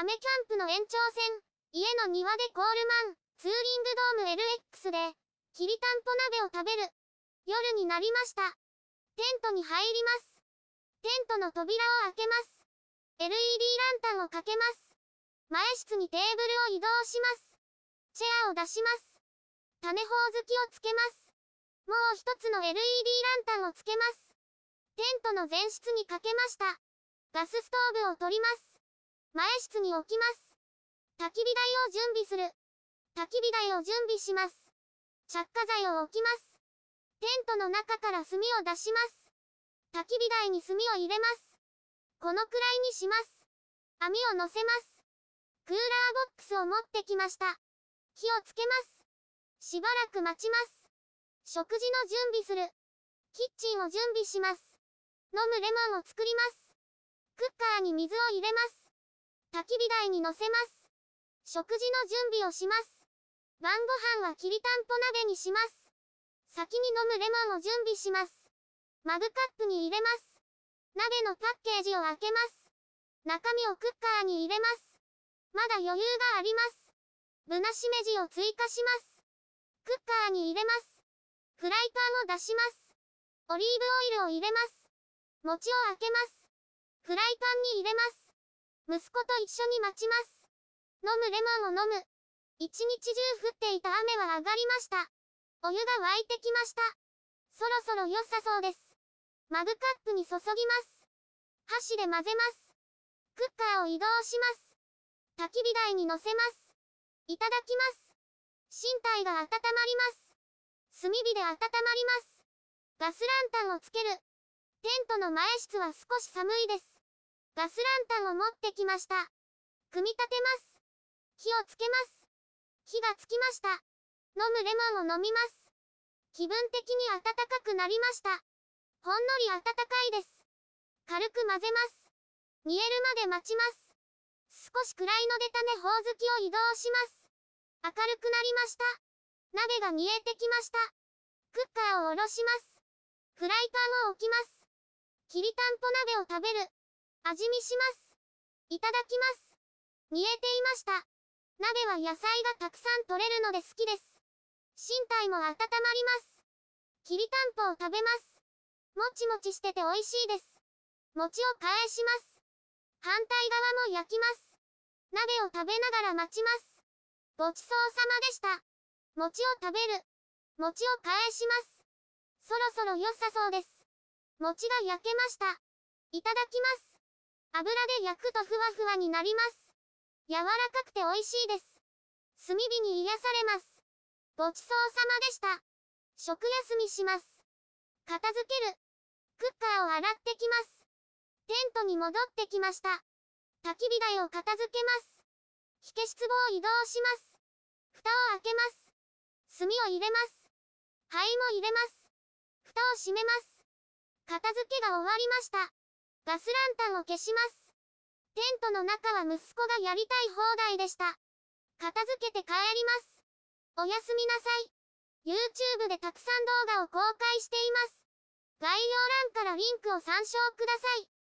雨キャンプの延長戦、家の庭でコールマン、ツーリングドーム LX で、きりたんぽ鍋を食べる。夜になりました。テントに入ります。テントの扉を開けます。LED ランタンをかけます。前室にテーブルを移動します。チェアを出します。種ほおずきをつけます。もう一つの LED ランタンをつけます。テントの前室にかけました。ガスストーブを取ります。前室に置きます。焚き火台を準備する。焚き火台を準備します。着火剤を置きます。テントの中から炭を出します。焚き火台に炭を入れます。このくらいにします。網を乗せます。クーラーボックスを持ってきました。火をつけます。しばらく待ちます。食事の準備する。キッチンを準備します。飲むレモンを作ります。クッカーに水を入れます。焚き火台に乗せます。食事の準備をします。晩ご飯はきりたんぽ鍋にします。先に飲むレモンを準備します。マグカップに入れます。鍋のパッケージを開けます。中身をクッカーに入れます。まだ余裕があります。ぶなしめじを追加します。クッカーに入れます。フライパンを出します。オリーブオイルを入れます。餅を開けます。フライパンに入れます。息子と一緒に待ちます。飲むレモンを飲む。一日中降っていた雨は上がりました。お湯が沸いてきました。そろそろ良さそうです。マグカップに注ぎます。箸で混ぜます。クッカーを移動します。焚き火台に乗せます。いただきます。身体が温まります。炭火で温まります。ガスランタンをつける。テントの前室は少し寒いです。ガスランタンを持ってきました。組み立てます。火をつけます。火がつきました。飲むレモンを飲みます。気分的に暖かくなりました。ほんのり暖かいです。軽く混ぜます。煮えるまで待ちます。少し暗いので種ほおずきを移動します。明るくなりました。鍋が煮えてきました。クッカーを下ろします。フライパンを置きます。きりたんぽ鍋を食べる。味見します。いただきます。煮えていました。鍋は野菜がたくさん取れるので好きです。身体も温まります。きりたんぽを食べます。もちもちしてて美味しいです。餅を返します。反対側も焼きます。鍋を食べながら待ちます。ごちそうさまでした。餅を食べる。餅を返します。そろそろ良さそうです。餅が焼けました。いただきます。油で焼くとふわふわになります。柔らかくて美味しいです。炭火に癒されます。ごちそうさまでした。食休みします。片付ける。クッカーを洗ってきます。テントに戻ってきました。焚き火台を片付けます。火消し壺を移動します。蓋を開けます。炭を入れます。灰も入れます。蓋を閉めます。片付けが終わりました。ガスランタンを消します。テントの中は息子がやりたい放題でした。片付けて帰ります。おやすみなさい。YouTube でたくさん動画を公開しています。概要欄からリンクを参照ください。